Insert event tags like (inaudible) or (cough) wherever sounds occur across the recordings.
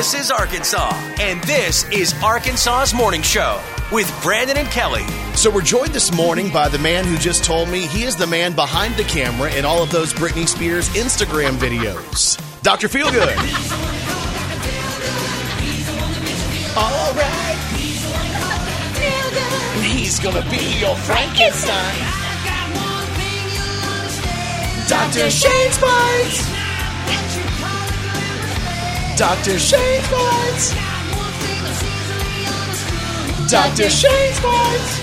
This is Arkansas, and this is Arkansas's Morning Show with Brandon and Kelly. So we're joined this morning by the man who just told me he is the man behind the camera in all of those Britney Spears Instagram videos. Dr. Feelgood. all right. He's gonna be your Frankenstein. Dr. Shane Speights. Dr. Shane Speights. Dr. Shane Speights.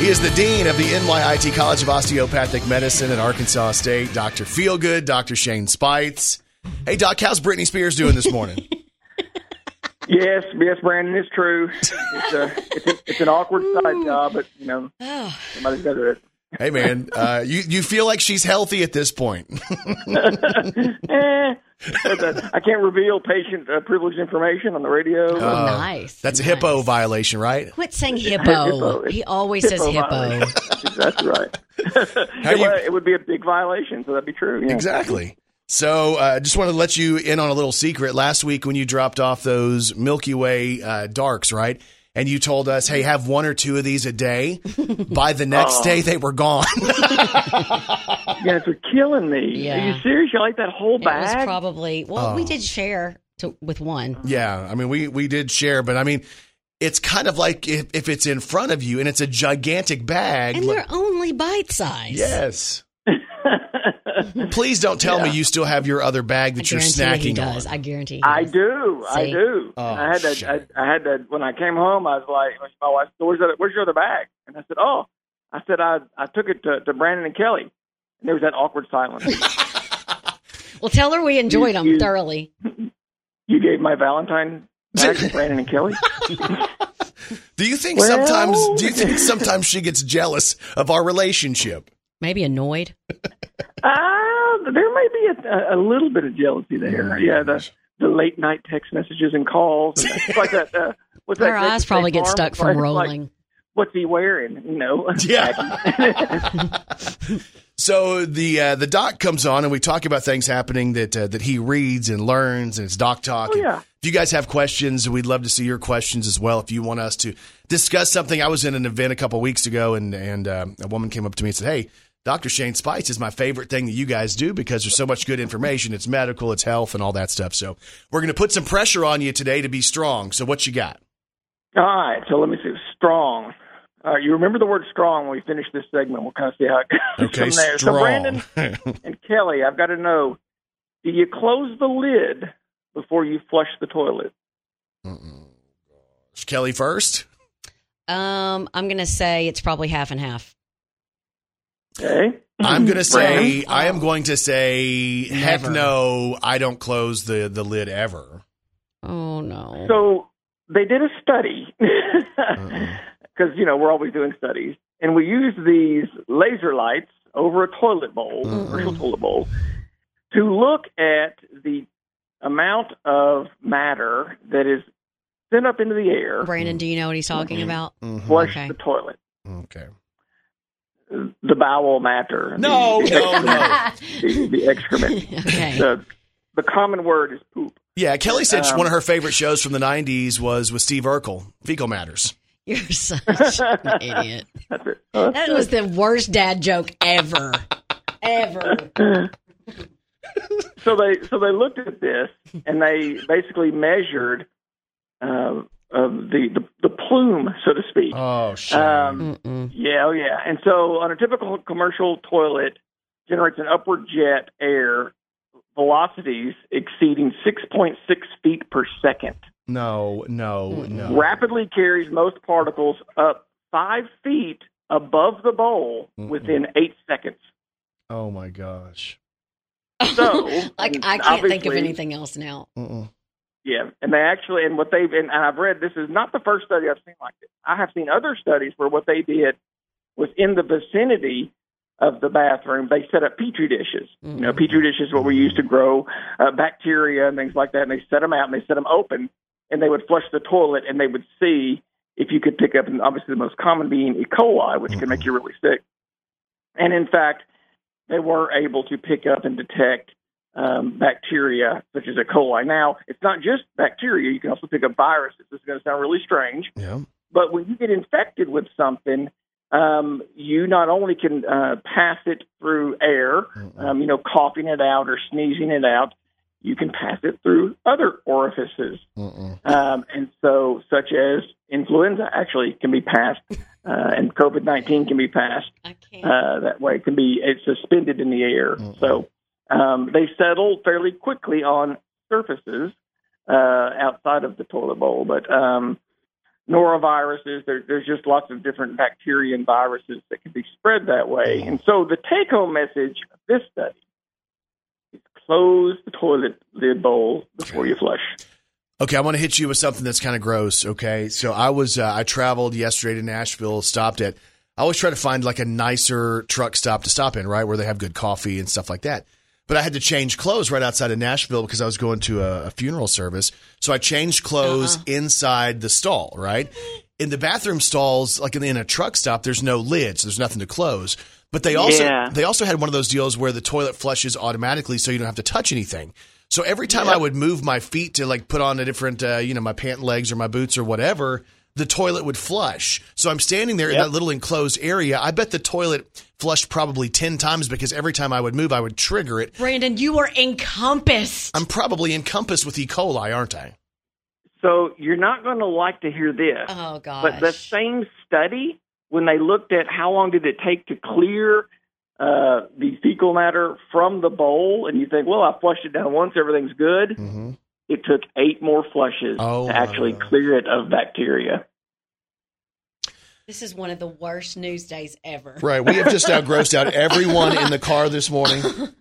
He is the dean of the NYIT College of Osteopathic Medicine at Arkansas State. Dr. Feelgood, Dr. Shane Speights. Hey, Doc, how's Britney Spears doing this morning? (laughs) Yes, yes, Brandon, it's true. It's, a, it's, a, it's an awkward side job, but you know, ah. somebody's got to do it. Hey, man, (laughs) uh, you you feel like she's healthy at this point? (laughs) Eh, but, uh, I can't reveal patient uh, privileged information on the radio. Uh, nice. That's a hippo violation, right? Quit saying hippo. Hippo. He always says hippo. violation. That's right. (laughs) It, you- would, it would be a big violation, so that'd be true. Yeah. Exactly. So, I uh, just want to let you in on a little secret. Last week, when you dropped off those Milky Way uh, darks, right? And you told us, hey, have one or two of these a day. By the next (laughs) Oh. day, they were gone. (laughs) You guys are killing me. Are you serious? You like that whole It was bag? probably well, we Oh. did share to, with one. yeah. I mean, we, we did share, but I mean, it's kind of like if, if it's in front of you and it's a gigantic bag. And like- they're only bite size. yes. (laughs) (laughs) Please don't tell me you still have your other bag I that you're guarantee he snacking does. on. I guarantee he I does. do. I do. Oh, I had shit. that. I, I had that when I came home. I was like, my wife, said, "Where's, that, where's your other bag?" And I said, "Oh, I said I I took it to, to Brandon and Kelly." And there was that awkward silence. (laughs) Well, tell her we enjoyed them you- thoroughly. you gave my Valentine back to Brandon and Kelly. (laughs) Do you think Well- sometimes? Do you think sometimes she gets jealous of our relationship? Maybe annoyed. Ah, there may be a, a, a little bit of jealousy there. Yeah, the the late night text messages and calls. And it's like that. Uh, what's that? Her eyes probably get stuck from Like- like, rolling. what's he wearing? You know. (laughs) (laughs) Yeah. (laughs) So the uh, the doc comes on and we talk about things happening that uh, that he reads and learns and it's doc talk. Oh, yeah. If you guys have questions, we'd love to see your questions as well. If you want us to discuss something, I was in an event a couple weeks ago and and um, a woman came up to me and said, "Hey." Dr. Shane Speights is my favorite thing that you guys do because there's so much good information. It's medical, it's health, and all that stuff. So we're going to put some pressure on you today to be strong. So what you got? All right, so let me see. Strong. All right, you remember the word strong when we finish this segment. We'll kind of see how it goes Okay, from there. strong. So, Brandon and Kelly, I've got to know do you close the lid before you flush the toilet? Kelly first. Um, I'm gonna say it's probably half and half. Okay. I'm going (laughs) to say, Brandon? I am going to say, heck no, I don't close the, the lid ever. Oh no. So, they did a study because, (laughs) you know, we're always doing studies. And we used these laser lights over a toilet bowl, uh-huh. commercial toilet bowl, to look at the amount of matter that is sent up into the air, Brandon, do you know what he's talking mm-hmm. about? Mm-hmm. flush Okay. the toilet. Okay. The bowel matter. No, the, no, no. The, the excrement. (laughs) Okay. The, the common word is poop. Yeah, Kelly said Um, one of her favorite shows from the 90s was with Steve Urkel, Fecal Matters. You're such an idiot. (laughs) That's it. Oh, That was the worst dad joke ever. Ever. (laughs) so they so they looked at this and they basically measured uh, uh, the, the the plume, so to speak. Oh, shit. Um, Yeah, oh yeah. And so on a typical commercial toilet generates an upward jet air velocities exceeding 6.6 feet per second. no, no, no. Rapidly carries most particles up five feet above the bowl Mm-mm. within eight seconds. Oh, my gosh. So, (laughs) like I can't think of obviously- anything else now. Mm-mm. Yeah, and they actually, and what they've, and I've read this is not the first study I've seen like this. I have seen other studies where what they did was in the vicinity of the bathroom, they set up petri dishes. You know, Mhm. petri dishes what we use to grow uh, bacteria and things like that. And they set them out and they set them open, and they would flush the toilet, and they would see if you could pick up, and obviously the most common being E. coli, which can make you really sick. And in fact, they were able to pick up and detect um, bacteria such as E. coli. Now, it's not just bacteria; you can also pick up viruses. This is going to sound really strange, Yeah. but when you get infected with something, um, you not only can uh, pass it through air, um, you know, coughing it out or sneezing it out, you can pass it through other orifices. Um, and so, such as influenza actually can be passed, uh, and COVID 19 can be passed I can't. uh, that way. It can be it's suspended in the air. So um, they settle fairly quickly on surfaces uh, outside of the toilet bowl. But um, noroviruses, there, there's just lots of different bacteria and viruses that can be spread that way. And so the take home message of this study is close the toilet lid bowl before you flush. Okay, I want to hit you with something that's kind of gross. Okay, so I was uh, I traveled yesterday to Nashville, stopped at. I always try to find like a nicer truck stop to stop in, right, where they have good coffee and stuff like that. But I had to change clothes right outside of Nashville because I was going to a, a funeral service. So I changed clothes inside the stall, right? In the bathroom stalls, like in, in a truck stop, there's no lids. There's nothing to close. But they also Yeah. they also had one of those deals where the toilet flushes automatically, so you don't have to touch anything. So every time I would move my feet to like put on a different, uh, you know, my pant legs or my boots or whatever, the toilet would flush. So I'm standing there in that little enclosed area. I bet the toilet flushed probably 10 times because every time I would move, I would trigger it. Brandon, you are encompassed. I'm probably encompassed with E. coli, aren't I? So you're not going to like to hear this. oh gosh. But the same study, when they looked at how long did it take to clear uh, the fecal matter from the bowl, and you think, well, I flushed it down once, everything's good. Mm-hmm. It took eight more flushes Oh, to actually wow. clear it of bacteria. this is one of the worst news days ever. Right. We have just now grossed out (laughs) everyone in the car this morning. (laughs)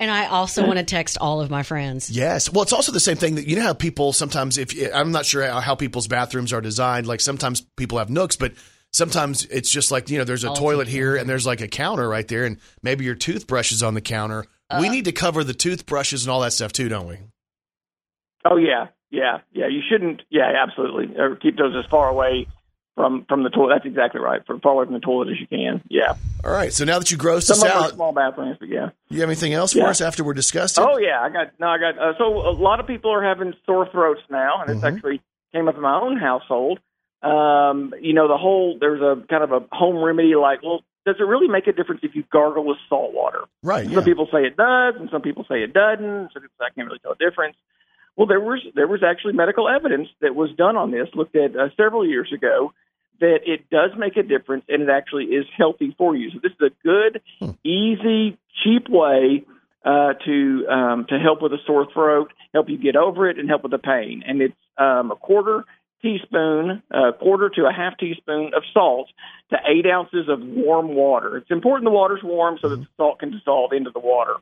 And I also want to text all of my friends. Yes. Well, it's also the same thing that you know how people sometimes, if I'm not sure how, how people's bathrooms are designed, like sometimes people have nooks, but sometimes it's just like, you know, there's a All toilet here and there's like a counter right there, and maybe your toothbrush is on the counter. we uh, need to cover the toothbrushes and all that stuff too, don't we? Oh yeah, yeah, yeah. You shouldn't. Yeah, absolutely. Or keep those as far away from from the toilet. That's exactly right. From far away from the toilet as you can. Yeah. All right. So now that you grossed Some us out, small bathrooms, but yeah. you have anything else for us after we're disgusted? Oh yeah, I got no, I got. Uh, so a lot of people are having sore throats now, and it's Mhm. actually came up in my own household. Um, you know, the whole there's a kind of a home remedy like, well, does it really make a difference if you gargle with salt water? Right. Some Yeah. people say it does, and some people say it doesn't. So I can't really tell the difference. Well, there was there was actually medical evidence that was done on this, looked at uh, several years ago, that it does make a difference, and it actually is healthy for you. So this is a good, Hmm. easy, cheap way uh, to um, to help with a sore throat, help you get over it, and help with the pain. And it's um, a quarter teaspoon, a quarter to a half teaspoon of salt to eight ounces of warm water. It's important the water's warm so that the salt can dissolve into the water.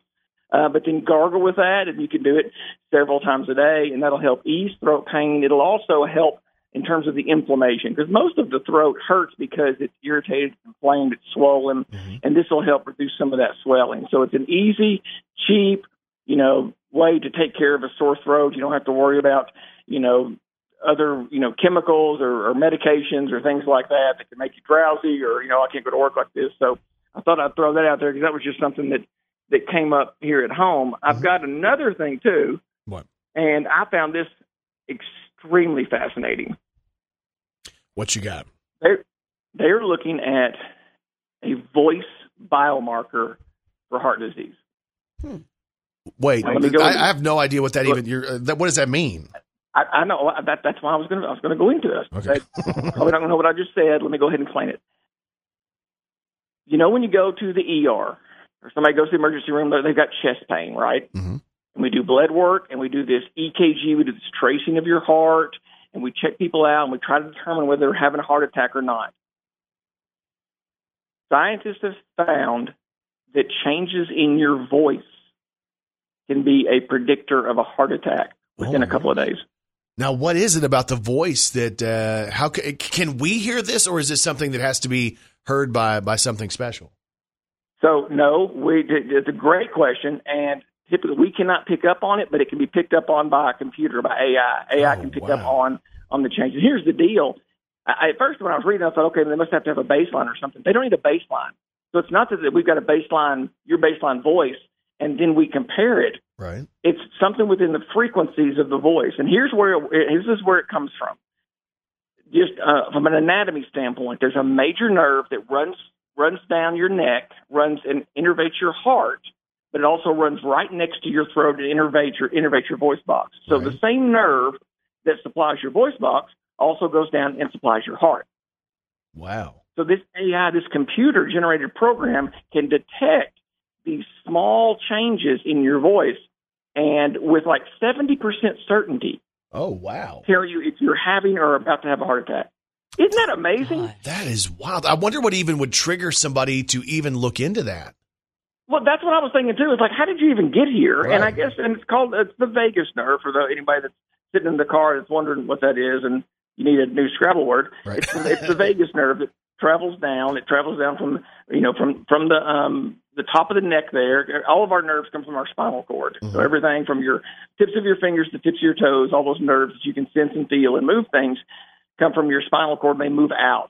Uh, but then gargle with that, and you can do it several times a day, and that'll help ease throat pain. It'll also help in terms of the inflammation because most of the throat hurts because it's irritated, inflamed, it's swollen, and this will help reduce some of that swelling. So it's an easy, cheap, you know, way to take care of a sore throat. You don't have to worry about, you know, other, you know, chemicals or, or medications or things like that that can make you drowsy or, you know, I can't go to work like this. So I thought I'd throw that out there because that was just something that that came up here at home. I've got another thing too, What? and I found this extremely fascinating. What you got? They're they're looking at a voice biomarker for heart disease. Wait, me go I. I have no idea what that Look. even. You're, uh, that, what does that mean? I, I know that that's why I was going to I was going to go into it. Okay. I, Probably not going to know what I just said. Let me go ahead and explain it. You know when you go to the ER or somebody goes to the emergency room, they've got chest pain, right? Mhm. And we do blood work and we do this EKG, we do this tracing of your heart, and we check people out and we try to determine whether they're having a heart attack or not. Scientists have found that changes in your voice can be a predictor of a heart attack within Oh, a couple of days. Now, what is it about the voice that uh, how ca- can we hear this, or is this something that has to be heard by by something special? So no, we it's a great question, and typically we cannot pick up on it, but it can be picked up on by a computer, by AI. AI Oh, can pick wow. up on on the changes. Here's the deal. I, at first, when I was reading, I thought, okay, they must have to have a baseline or something. They don't need a baseline. So it's not that we've got a baseline, your baseline voice. and then we compare it, Right. it's something within the frequencies of the voice. And here's where it, this is where it comes from. Just uh, from an anatomy standpoint, there's a major nerve that runs runs down your neck, runs and innervates your heart, but it also runs right next to your throat and innervates your innervates your voice box. So Right. the same nerve that supplies your voice box also goes down and supplies your heart. Wow. So this AI, this computer generated program can detect these small changes in your voice and with like 70% certainty Oh, wow. tell you if you're having or about to have a heart attack. Isn't that amazing? God. That is wild. I wonder what even would trigger somebody to even look into that. Well, that's what I was thinking too. It's like, how did you even get here? And I guess, and it's called, it's the vagus nerve for the, anybody that's sitting in the car that's wondering what that is and you need a new Scrabble word. Right. It's, the- it's the vagus nerve that travels down. It travels down from, you know, from, from the, um, the top of the neck there. All of our nerves come from our spinal cord. So Mhm. everything from your tips of your fingers to tips of your toes, all those nerves that you can sense and feel and move things come from your spinal cord they move out.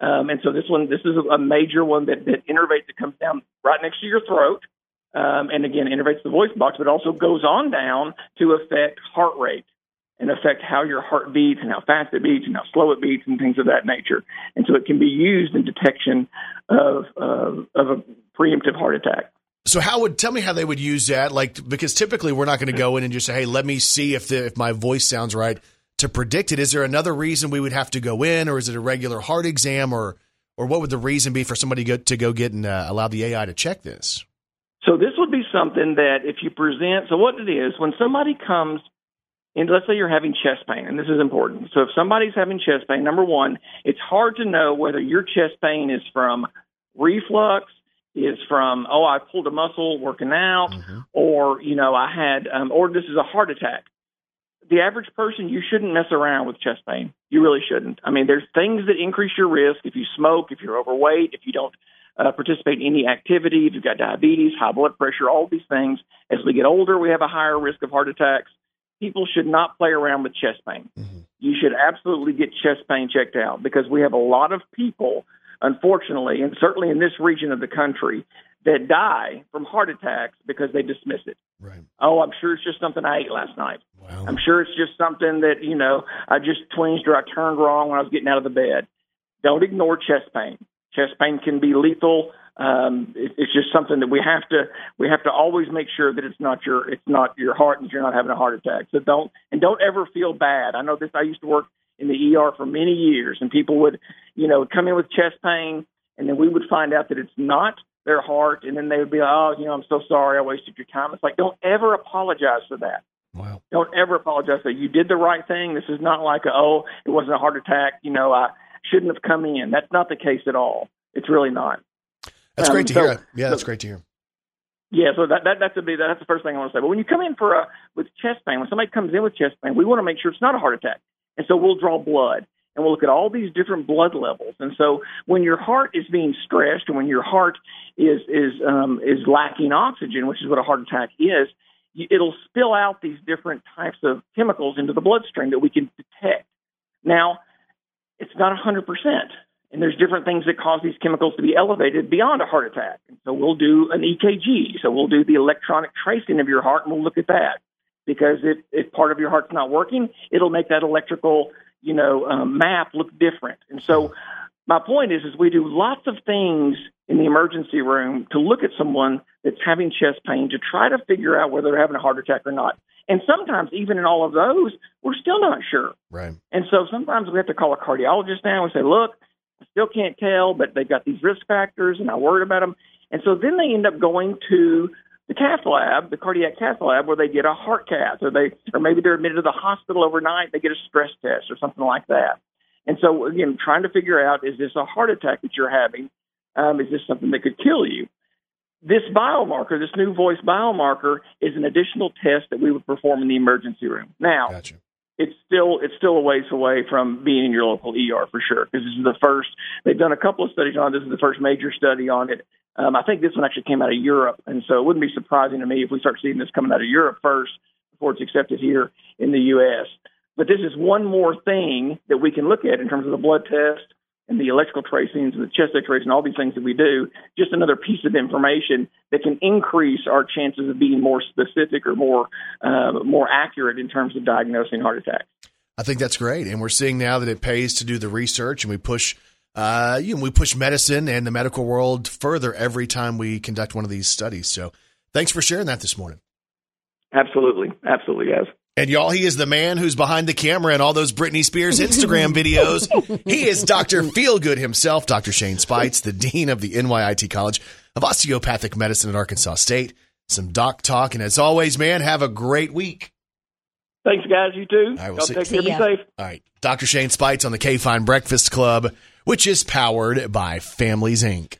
Um, and so this one, this is a major one that, that innervates, that comes down right next to your throat. Um, and again, innervates the voice box, but also goes on down to affect heart rate and affect how your heart beats and how fast it beats and how slow it beats and things of that nature. And so it can be used in detection of, of, of a preemptive heart attack. So how would tell me how they would use that? Like because typically we're not going to go in and just say, "Hey, let me see if the, if my voice sounds right." To predict it, is there another reason we would have to go in, or is it a regular heart exam, or or what would the reason be for somebody go, to go get and uh, allow the AI to check this? So this would be something that if you present, so what it is, when somebody comes and let's say you're having chest pain, and this is important. So if somebody's having chest pain, number one, it's hard to know whether your chest pain is from reflux, is from, oh, I pulled a muscle working out, or, you know, I had, um, or this is a heart attack. The average person, you shouldn't mess around with chest pain. You really shouldn't. I mean, there's things that increase your risk if you smoke, if you're overweight, if you don't uh, participate in any activity, if you've got diabetes, high blood pressure, all these things. As we get older, we have a higher risk of heart attacks. People should not play around with chest pain. You should absolutely get chest pain checked out because we have a lot of people, unfortunately, and certainly in this region of the country, that die from heart attacks because they dismiss it. Right. Oh, I'm sure it's just something I ate last night. Wow. I'm sure it's just something that, you know, I just twinged or I turned wrong when I was getting out of the bed. Don't ignore chest pain. Chest pain can be lethal. Um, it, it's just something that we have to we have to always make sure that it's not your it's not your heart and you're not having a heart attack. So don't and don't ever feel bad. I know this. I used to work in the ER for many years, and people would you know come in with chest pain, and then we would find out that it's not their heart, and then they would be like, oh, you know, I'm so sorry, I wasted your time. It's like don't ever apologize for that. Wow. Don't ever apologize that you did the right thing. This is not like a, oh, it wasn't a heart attack. You know, I shouldn't have come in. That's not the case at all. It's really not. That's Um, great to so- hear. Yeah, that's so- great to hear. Yeah, so that, that that's a big, that's the first thing I want to say. But when you come in for a with chest pain, when somebody comes in with chest pain, we want to make sure it's not a heart attack, and so we'll draw blood and we'll look at all these different blood levels. And so when your heart is being stressed, and when your heart is is um, is lacking oxygen, which is what a heart attack is, it'll spill out these different types of chemicals into the bloodstream that we can detect. Now, it's not 100%. And there's different things that cause these chemicals to be elevated beyond a heart attack. And so we'll do an EKG. So we'll do the electronic tracing of your heart and we'll look at that. Because if, if part of your heart's not working, it'll make that electrical, you know, um, map look different. And so my point is, is we do lots of things in the emergency room to look at someone that's having chest pain to try to figure out whether they're having a heart attack or not. And sometimes, even in all of those, we're still not sure. Right. And so sometimes we have to call a cardiologist now and say, look, I still can't tell, but they've got these risk factors and I worried about them. And so then they end up going to the cath lab, the cardiac cath lab, where they get a heart cath, or they, or maybe they're admitted to the hospital overnight. They get a stress test or something like that. And so again, trying to figure out is this a heart attack that you're having? Um, is this something that could kill you? This biomarker, this new voice biomarker, is an additional test that we would perform in the emergency room. Now, Gotcha. it's still it's still a ways away from being in your local ER for sure because this is the first they've done a couple of studies on it. this is the first major study on it. Um, I think this one actually came out of Europe, and so it wouldn't be surprising to me if we start seeing this coming out of Europe first before it's accepted here in the U.S. But this is one more thing that we can look at in terms of the blood test and the electrical tracings and the chest x-rays and all these things that we do, just another piece of information that can increase our chances of being more specific or more uh, more accurate in terms of diagnosing heart attacks. I think that's great, and we're seeing now that it pays to do the research, and we push. Uh, you know, we push medicine and the medical world further every time we conduct one of these studies. So, thanks for sharing that this morning. Absolutely, absolutely, yes. And y'all, he is the man who's behind the camera and all those Britney Spears Instagram (laughs) videos. He is Dr. Feelgood himself, Dr. Shane Speights, the Dean of the NYIT College of Osteopathic Medicine at Arkansas State. Some doc talk. And as always, man, have a great week. Thanks, guys. You too. I will Y'all see- take care. Be safe. All right. Dr. Shane Speights on the KFIN Breakfast Club, which is powered by Families Inc.